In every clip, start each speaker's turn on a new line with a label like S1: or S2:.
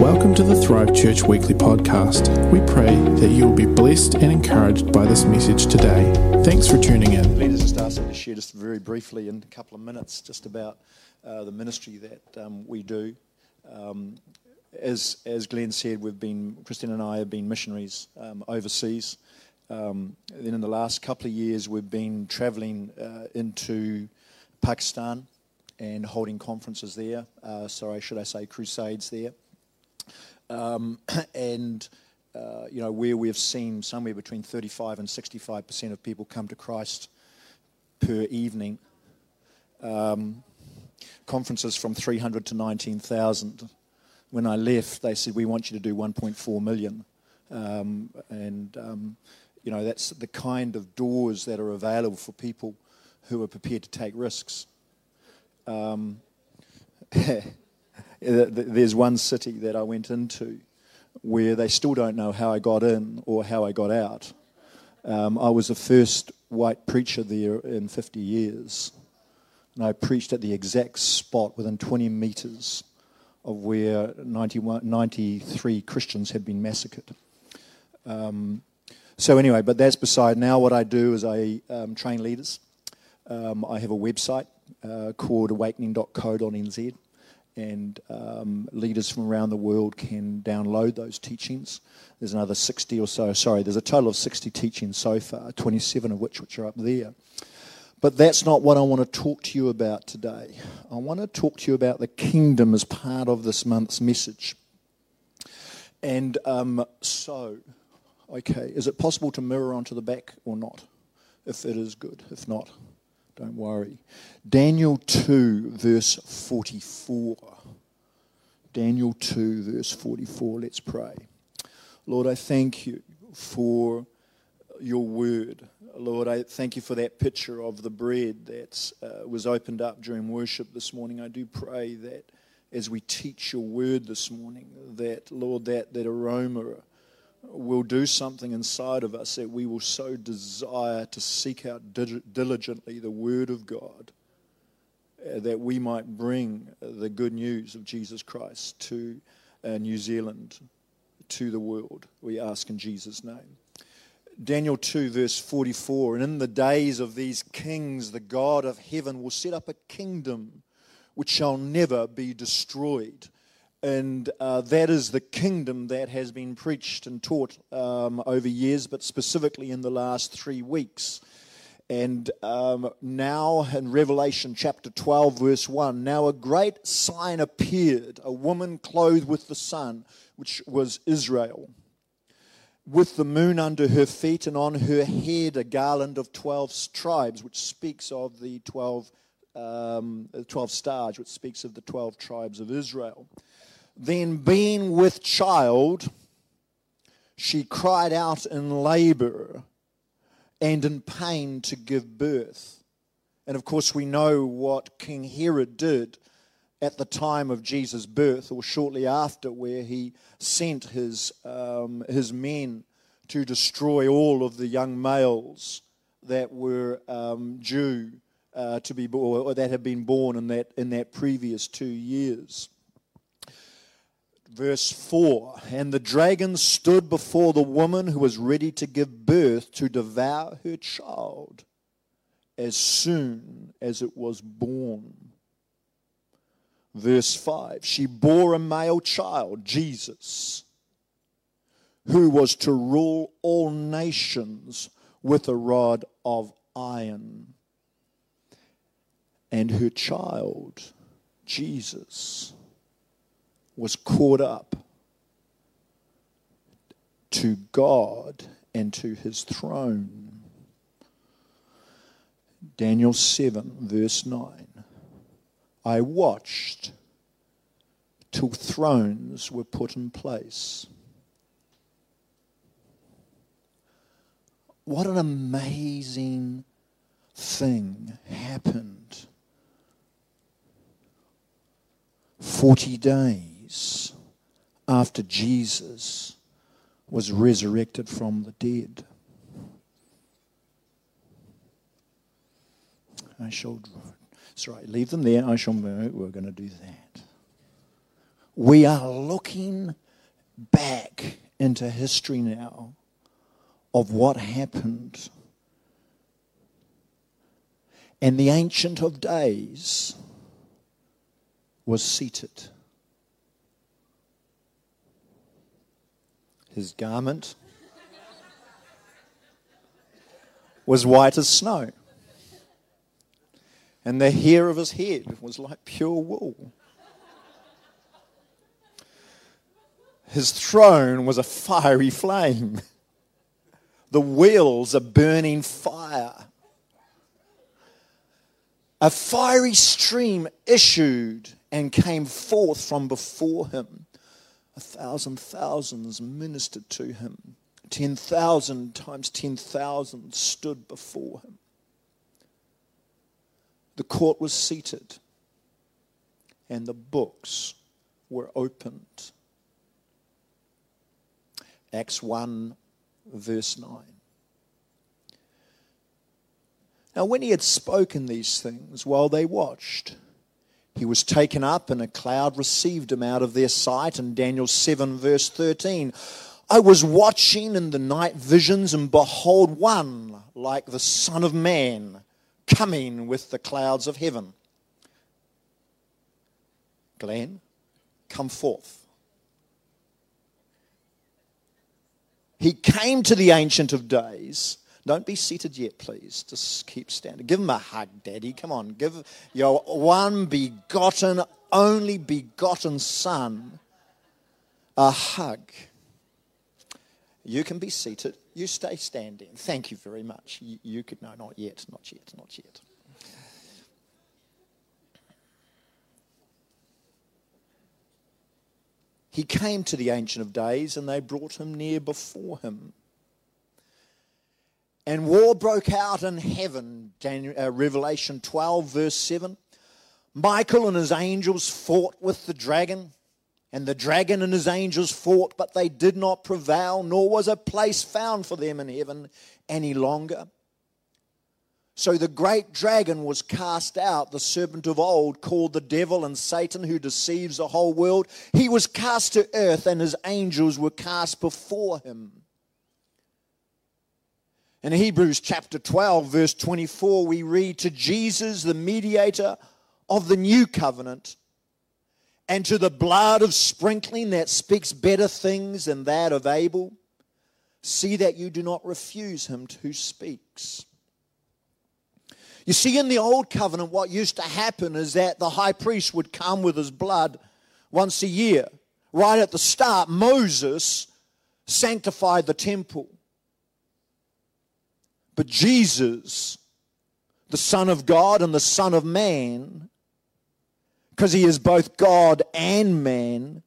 S1: Welcome to the Thrive Church Weekly Podcast. We pray that you will be blessed and encouraged by this message today. Thanks for tuning in.
S2: Leaders just asked to share just very briefly in a couple of minutes just about uh, the ministry that um, we do. Um, as, as Glenn said, we've been, Christine and I have been missionaries um, overseas. Um, then in the last couple of years, we've been traveling uh, into Pakistan and holding conferences there. Uh, sorry, should I say crusades there? Um, and uh, you know where we've seen somewhere between 35 and 65 percent of people come to Christ per evening. Um, conferences from 300 to 19,000. When I left, they said we want you to do 1.4 million, um, and um, you know that's the kind of doors that are available for people who are prepared to take risks. Um, there's one city that I went into where they still don't know how I got in or how I got out. Um, I was the first white preacher there in 50 years. And I preached at the exact spot within 20 meters of where 93 Christians had been massacred. Um, so, anyway, but that's beside now. What I do is I um, train leaders. Um, I have a website uh, called awakening.co.nz and um, leaders from around the world can download those teachings. There's another 60 or so, sorry, there's a total of 60 teachings so far, 27 of which which are up there. But that's not what I want to talk to you about today. I want to talk to you about the kingdom as part of this month's message. And um, so, okay, is it possible to mirror onto the back or not? If it is good, if not, don't worry. Daniel 2, verse 44. Daniel 2, verse 44. Let's pray. Lord, I thank you for your word. Lord, I thank you for that picture of the bread that uh, was opened up during worship this morning. I do pray that as we teach your word this morning, that, Lord, that, that aroma will do something inside of us that we will so desire to seek out diligently the Word of God uh, that we might bring the good news of Jesus Christ to uh, New Zealand, to the world. We ask in Jesus' name. Daniel 2, verse 44 And in the days of these kings, the God of heaven will set up a kingdom which shall never be destroyed and uh, that is the kingdom that has been preached and taught um, over years, but specifically in the last three weeks. And um, now in Revelation chapter 12, verse 1, now a great sign appeared a woman clothed with the sun, which was Israel, with the moon under her feet, and on her head a garland of 12 tribes, which speaks of the 12, um, 12 stars, which speaks of the 12 tribes of Israel. Then, being with child, she cried out in labor and in pain to give birth. And of course, we know what King Herod did at the time of Jesus' birth or shortly after, where he sent his, um, his men to destroy all of the young males that were um, due uh, to be born or that had been born in that, in that previous two years verse 4 And the dragon stood before the woman who was ready to give birth to devour her child as soon as it was born. Verse 5 She bore a male child, Jesus, who was to rule all nations with a rod of iron. And her child, Jesus, was caught up to God and to his throne. Daniel 7, verse 9. I watched till thrones were put in place. What an amazing thing happened. 40 days days after Jesus was resurrected from the dead. I shall, sorry, leave them there. I shall, we're going to do that. we are looking back into history now of what happened. And the Ancient of Days was seated. His garment was white as snow, and the hair of his head was like pure wool. His throne was a fiery flame. The wheels a burning fire. A fiery stream issued and came forth from before him. A thousand thousands ministered to him. Ten thousand times ten thousand stood before him. The court was seated, and the books were opened. Acts 1, verse 9. Now, when he had spoken these things while they watched, he was taken up, and a cloud received him out of their sight. And Daniel 7, verse 13. I was watching in the night visions, and behold, one like the Son of Man coming with the clouds of heaven. Glenn, come forth. He came to the Ancient of Days. Don't be seated yet, please. Just keep standing. Give him a hug, Daddy. Come on. Give your one begotten, only begotten Son a hug. You can be seated. You stay standing. Thank you very much. You, you could, no, not yet, not yet, not yet. He came to the Ancient of Days and they brought him near before him. And war broke out in heaven, uh, Revelation 12, verse 7. Michael and his angels fought with the dragon, and the dragon and his angels fought, but they did not prevail, nor was a place found for them in heaven any longer. So the great dragon was cast out, the serpent of old, called the devil and Satan, who deceives the whole world. He was cast to earth, and his angels were cast before him. In Hebrews chapter 12, verse 24, we read to Jesus, the mediator of the new covenant, and to the blood of sprinkling that speaks better things than that of Abel, see that you do not refuse him who speaks. You see, in the old covenant, what used to happen is that the high priest would come with his blood once a year. Right at the start, Moses sanctified the temple. But Jesus, the Son of God and the Son of Man, because he is both God and man,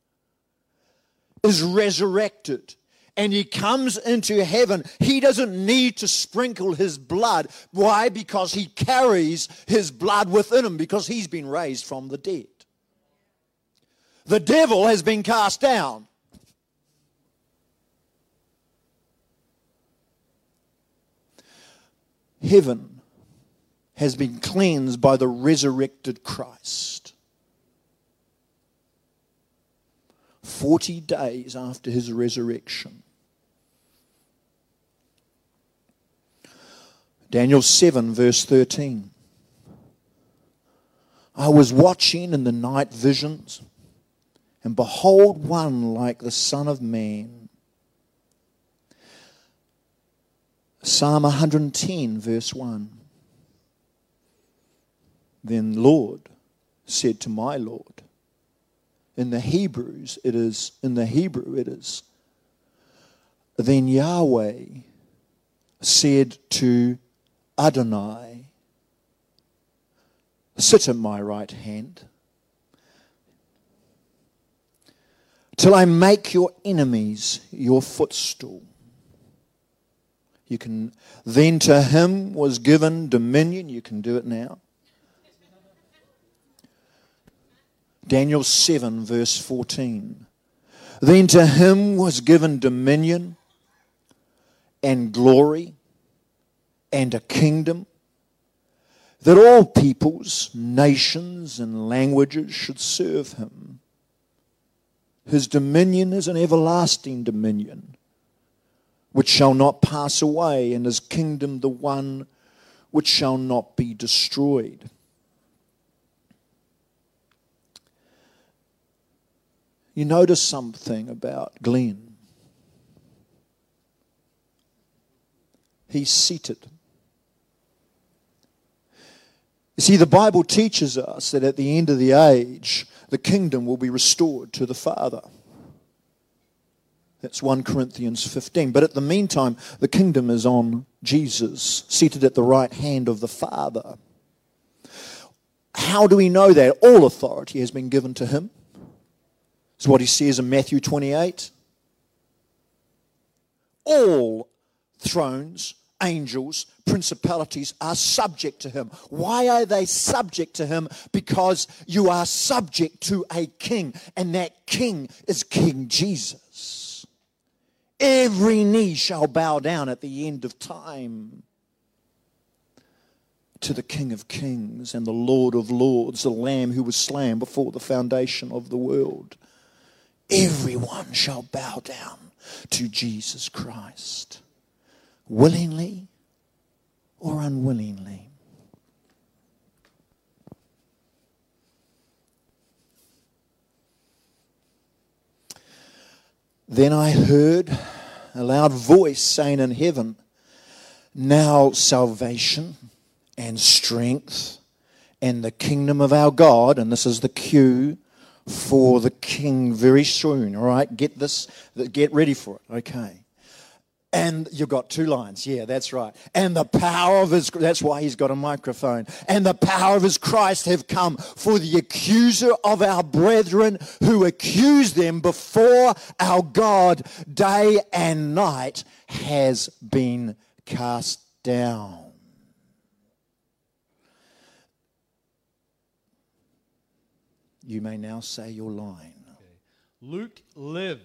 S2: is resurrected and he comes into heaven, he doesn't need to sprinkle his blood. Why? Because he carries his blood within him because he's been raised from the dead. The devil has been cast down. Heaven has been cleansed by the resurrected Christ. 40 days after his resurrection. Daniel 7, verse 13. I was watching in the night visions, and behold, one like the Son of Man. Psalm 110, verse 1. Then Lord said to my Lord, in the Hebrews, it is, in the Hebrew, it is, then Yahweh said to Adonai, sit at my right hand till I make your enemies your footstool. You can, then to him was given dominion. You can do it now. Daniel 7, verse 14. Then to him was given dominion and glory and a kingdom that all peoples, nations, and languages should serve him. His dominion is an everlasting dominion which shall not pass away, and his kingdom the one which shall not be destroyed. You notice something about Glenn. He's seated. You see, the Bible teaches us that at the end of the age, the kingdom will be restored to the Father. That's 1 Corinthians 15. But at the meantime, the kingdom is on Jesus, seated at the right hand of the Father. How do we know that? All authority has been given to him. Is what he says in Matthew 28. All thrones, angels, principalities are subject to him. Why are they subject to him? Because you are subject to a king, and that king is King Jesus. Every knee shall bow down at the end of time to the King of Kings and the Lord of Lords, the Lamb who was slain before the foundation of the world. Everyone shall bow down to Jesus Christ, willingly or unwillingly. Then I heard a loud voice saying in heaven, Now salvation and strength and the kingdom of our God, and this is the cue for the king very soon. All right, get this, get ready for it. Okay. And you've got two lines. Yeah, that's right. And the power of his, that's why he's got a microphone. And the power of his Christ have come for the accuser of our brethren who accuse them before our God day and night has been cast down. You may now say your line. Okay.
S3: Luke live.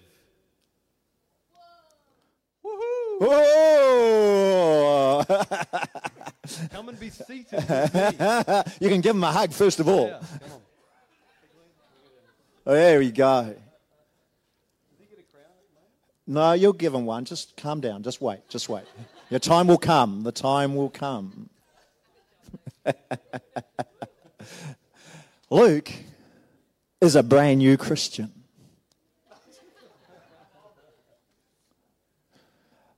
S2: Oh!
S3: Come and be seated.
S2: you can give him a hug first of all.
S3: Yeah,
S2: oh, there we go. No, you'll give him one. Just calm down. Just wait. Just wait. Your time will come. The time will come. Luke is a brand new Christian.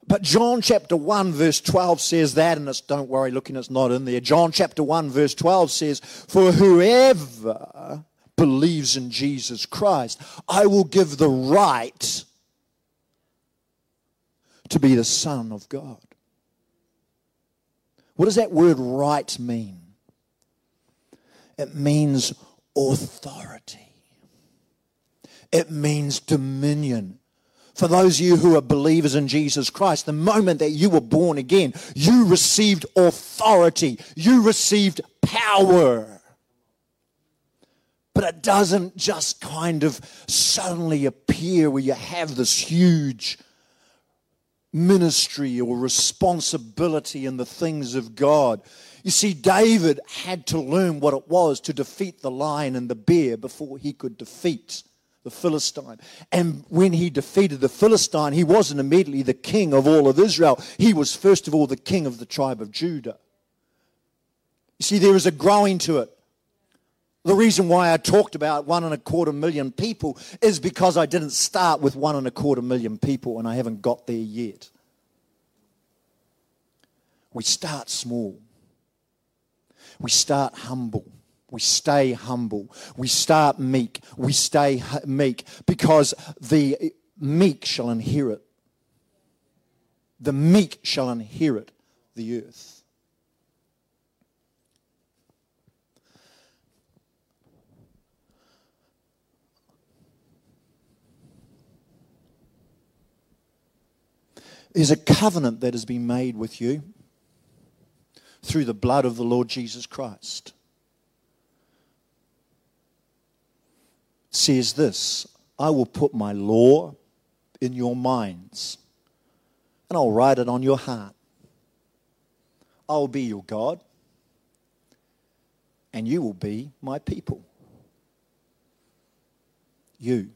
S2: But John chapter 1 verse 12 says that, and it's, don't worry, looking, it's not in there. John chapter 1 verse 12 says, For whoever believes in Jesus Christ, I will give the right to be the Son of God. What does that word right mean? It means authority. It means dominion. For those of you who are believers in Jesus Christ, the moment that you were born again, you received authority. You received power. But it doesn't just kind of suddenly appear where you have this huge ministry or responsibility in the things of God. You see, David had to learn what it was to defeat the lion and the bear before he could defeat the Philistine. And when he defeated the Philistine, he wasn't immediately the king of all of Israel. He was, first of all, the king of the tribe of Judah. You see, there is a growing to it. The reason why I talked about one and a quarter million people is because I didn't start with one and a quarter million people and I haven't got there yet. We start small. We start humble. We stay humble. We start meek. We stay meek because the meek shall inherit. The meek shall inherit the earth. There's a covenant that has been made with you through the blood of the Lord Jesus Christ. Says this I will put my law in your minds, and I'll write it on your heart. I'll be your God, and you will be my people. You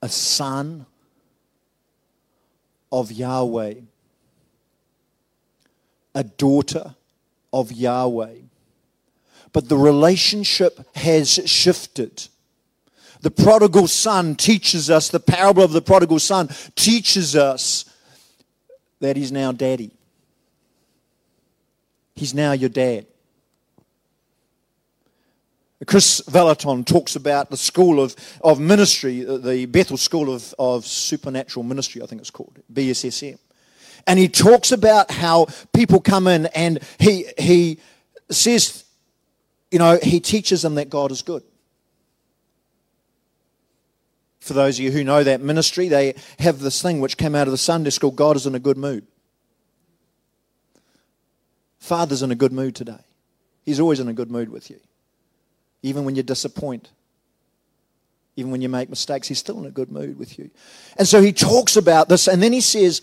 S2: a son of Yahweh, a daughter of Yahweh. But the relationship has shifted. The prodigal son teaches us, the parable of the prodigal son teaches us that he's now daddy. He's now your dad. Kris Vallotton talks about the school of, of ministry, uh, the Bethel School of, of Supernatural Ministry, I think it's called, BSSM. And he talks about how people come in and he, he says, you know, he teaches them that God is good. For those of you who know that ministry, they have this thing which came out of the Sunday school God is in a good mood. Father's in a good mood today. He's always in a good mood with you. Even when you disappoint, even when you make mistakes, he's still in a good mood with you. And so he talks about this, and then he says,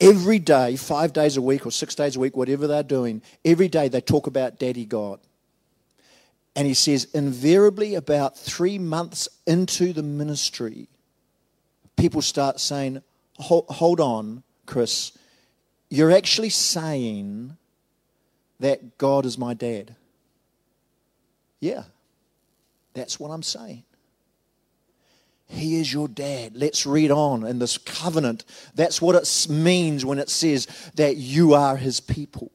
S2: every day, five days a week or six days a week, whatever they're doing, every day they talk about Daddy God. And he says, invariably, about three months into the ministry, people start saying, Hold on, Kris, you're actually saying that God is my dad. Yeah, that's what I'm saying. He is your dad. Let's read on in this covenant. That's what it means when it says that you are his people.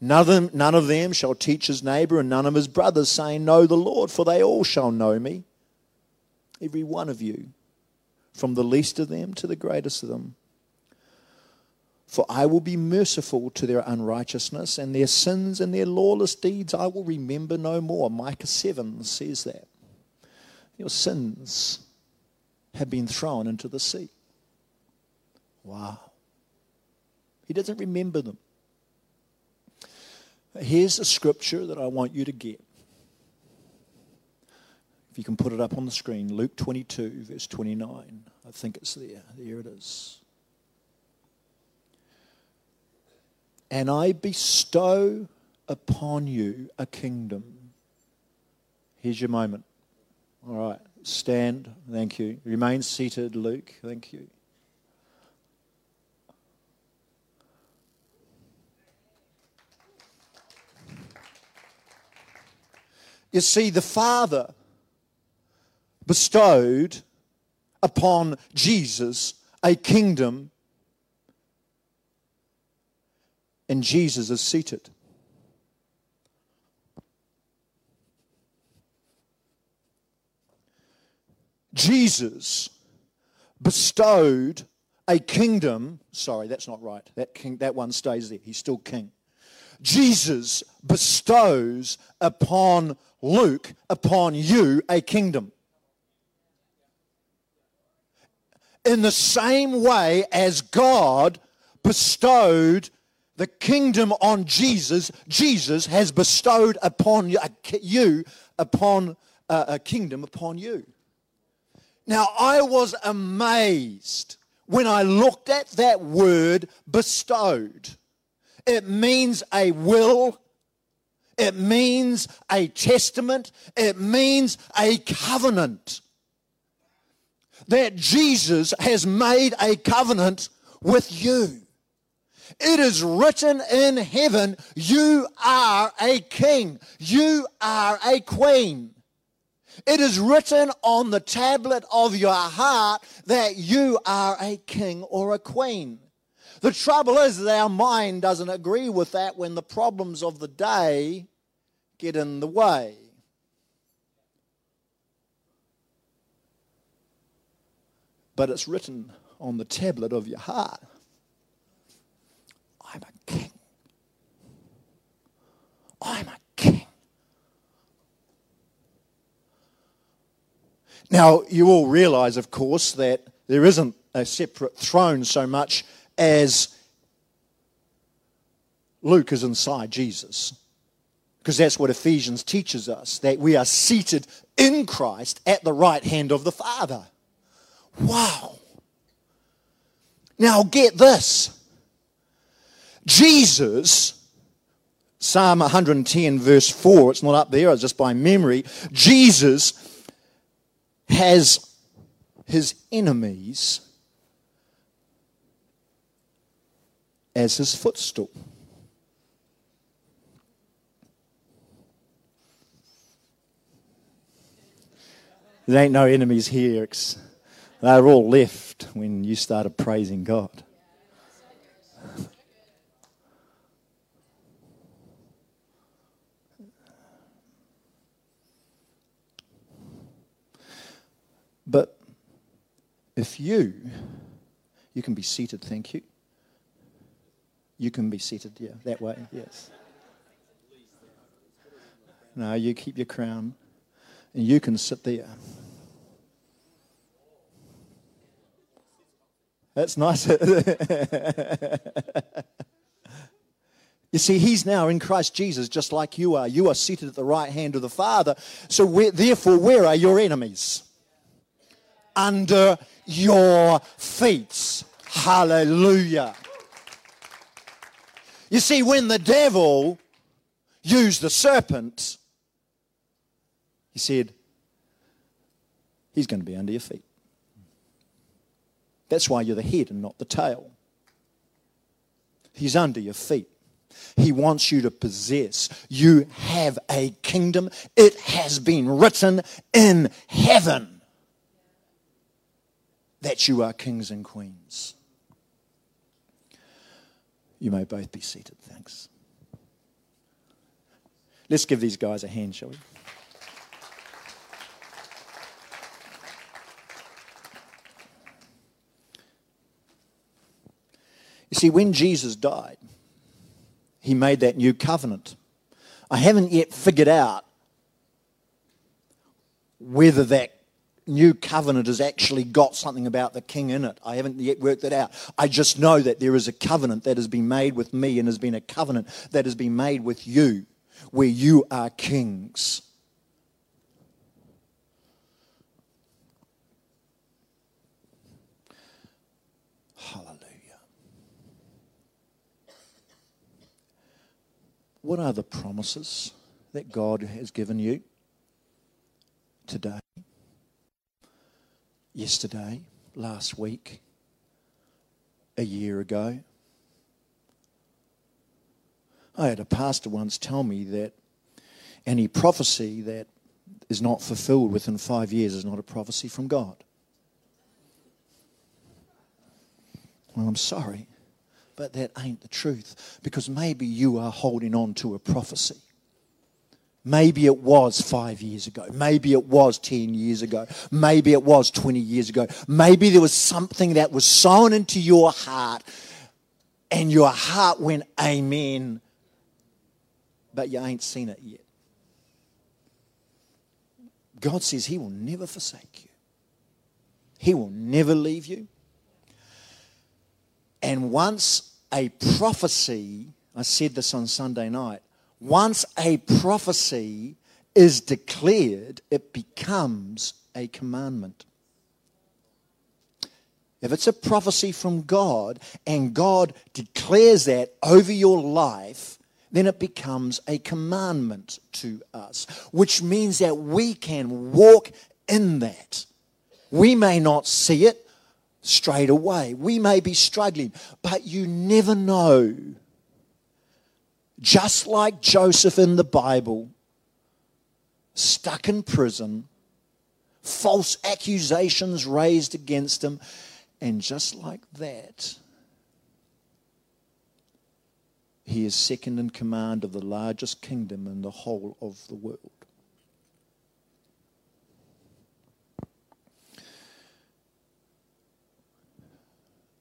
S2: None of, them, none of them shall teach his neighbor and none of his brothers, saying, Know the Lord, for they all shall know me. Every one of you, from the least of them to the greatest of them. For I will be merciful to their unrighteousness, and their sins and their lawless deeds I will remember no more. Micah 7 says that. Your sins have been thrown into the sea. Wow. He doesn't remember them. Here's a scripture that I want you to get. If you can put it up on the screen, Luke 22, verse 29. I think it's there. There it is. and I bestow upon you a kingdom. Here's your moment. All right, stand. Thank you. Remain seated, Luke. Thank you. You see, the Father bestowed upon Jesus a kingdom and Jesus is seated. Jesus bestowed a kingdom. Sorry, that's not right. That, king, that one stays there. He's still king. Jesus bestows upon Luke, upon you, a kingdom. In the same way as God bestowed the kingdom on Jesus, Jesus has bestowed upon you, upon uh, a kingdom upon you. Now, I was amazed when I looked at that word bestowed. It means a will, it means a testament, it means a covenant. That Jesus has made a covenant with you. It is written in heaven, you are a king, you are a queen. It is written on the tablet of your heart that you are a king or a queen. The trouble is that our mind doesn't agree with that when the problems of the day get in the way. But it's written on the tablet of your heart. I'm a king. I'm a Now, you all realize, of course, that there isn't a separate throne so much as Luke is inside Jesus. Because that's what Ephesians teaches us that we are seated in Christ at the right hand of the Father. Wow. Now, get this Jesus, Psalm 110, verse 4, it's not up there, it's just by memory. Jesus has his enemies as his footstool. There ain't no enemies here. They're all left when you started praising God. But if you, you can be seated, thank you. You can be seated, yeah, that way, yes. No, you keep your crown and you can sit there. That's nice. you see, he's now in Christ Jesus just like you are. You are seated at the right hand of the Father. So, where, therefore, where are your enemies? Under your feet. Hallelujah. You see, when the devil used the serpent, he said, He's going to be under your feet. That's why you're the head and not the tail. He's under your feet. He wants you to possess. You have a kingdom. It has been written in heaven that you are kings and queens. You may both be seated. Thanks. Let's give these guys a hand, shall we? You see, when Jesus died, he made that new covenant. I haven't yet figured out whether that new covenant has actually got something about the king in it. I haven't yet worked that out. I just know that there is a covenant that has been made with me and has been a covenant that has been made with you where you are kings. Hallelujah. What are the promises that God has given you today? Yesterday, last week, a year ago. I had a pastor once tell me that any prophecy that is not fulfilled within five years is not a prophecy from God. Well, I'm sorry, but that ain't the truth because maybe you are holding on to a prophecy Maybe it was five years ago. Maybe it was 10 years ago. Maybe it was 20 years ago. Maybe there was something that was sown into your heart and your heart went, Amen, but you ain't seen it yet. God says He will never forsake you, He will never leave you. And once a prophecy, I said this on Sunday night, once a prophecy is declared, it becomes a commandment. If it's a prophecy from God and God declares that over your life, then it becomes a commandment to us, which means that we can walk in that. We may not see it straight away, we may be struggling, but you never know just like Joseph in the Bible, stuck in prison, false accusations raised against him, and just like that, he is second in command of the largest kingdom in the whole of the world.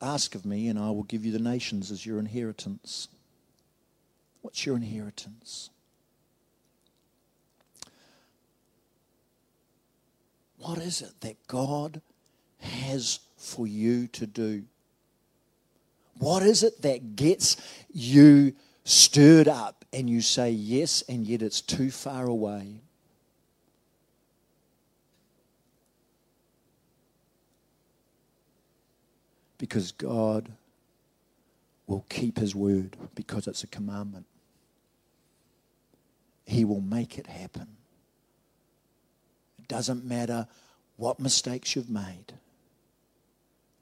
S2: Ask of me, and I will give you the nations as your inheritance. What's your inheritance? What is it that God has for you to do? What is it that gets you stirred up and you say yes, and yet it's too far away? Because God will keep his word because it's a commandment. He will make it happen. It doesn't matter what mistakes you've made.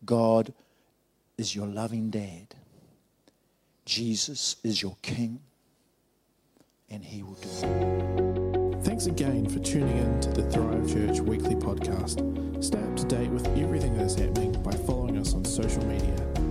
S2: God is your loving dad. Jesus is your king, and he will do it.
S1: Thanks again for tuning in to the Thrive Church weekly podcast. Stay up to date with everything that is happening by following us on social media.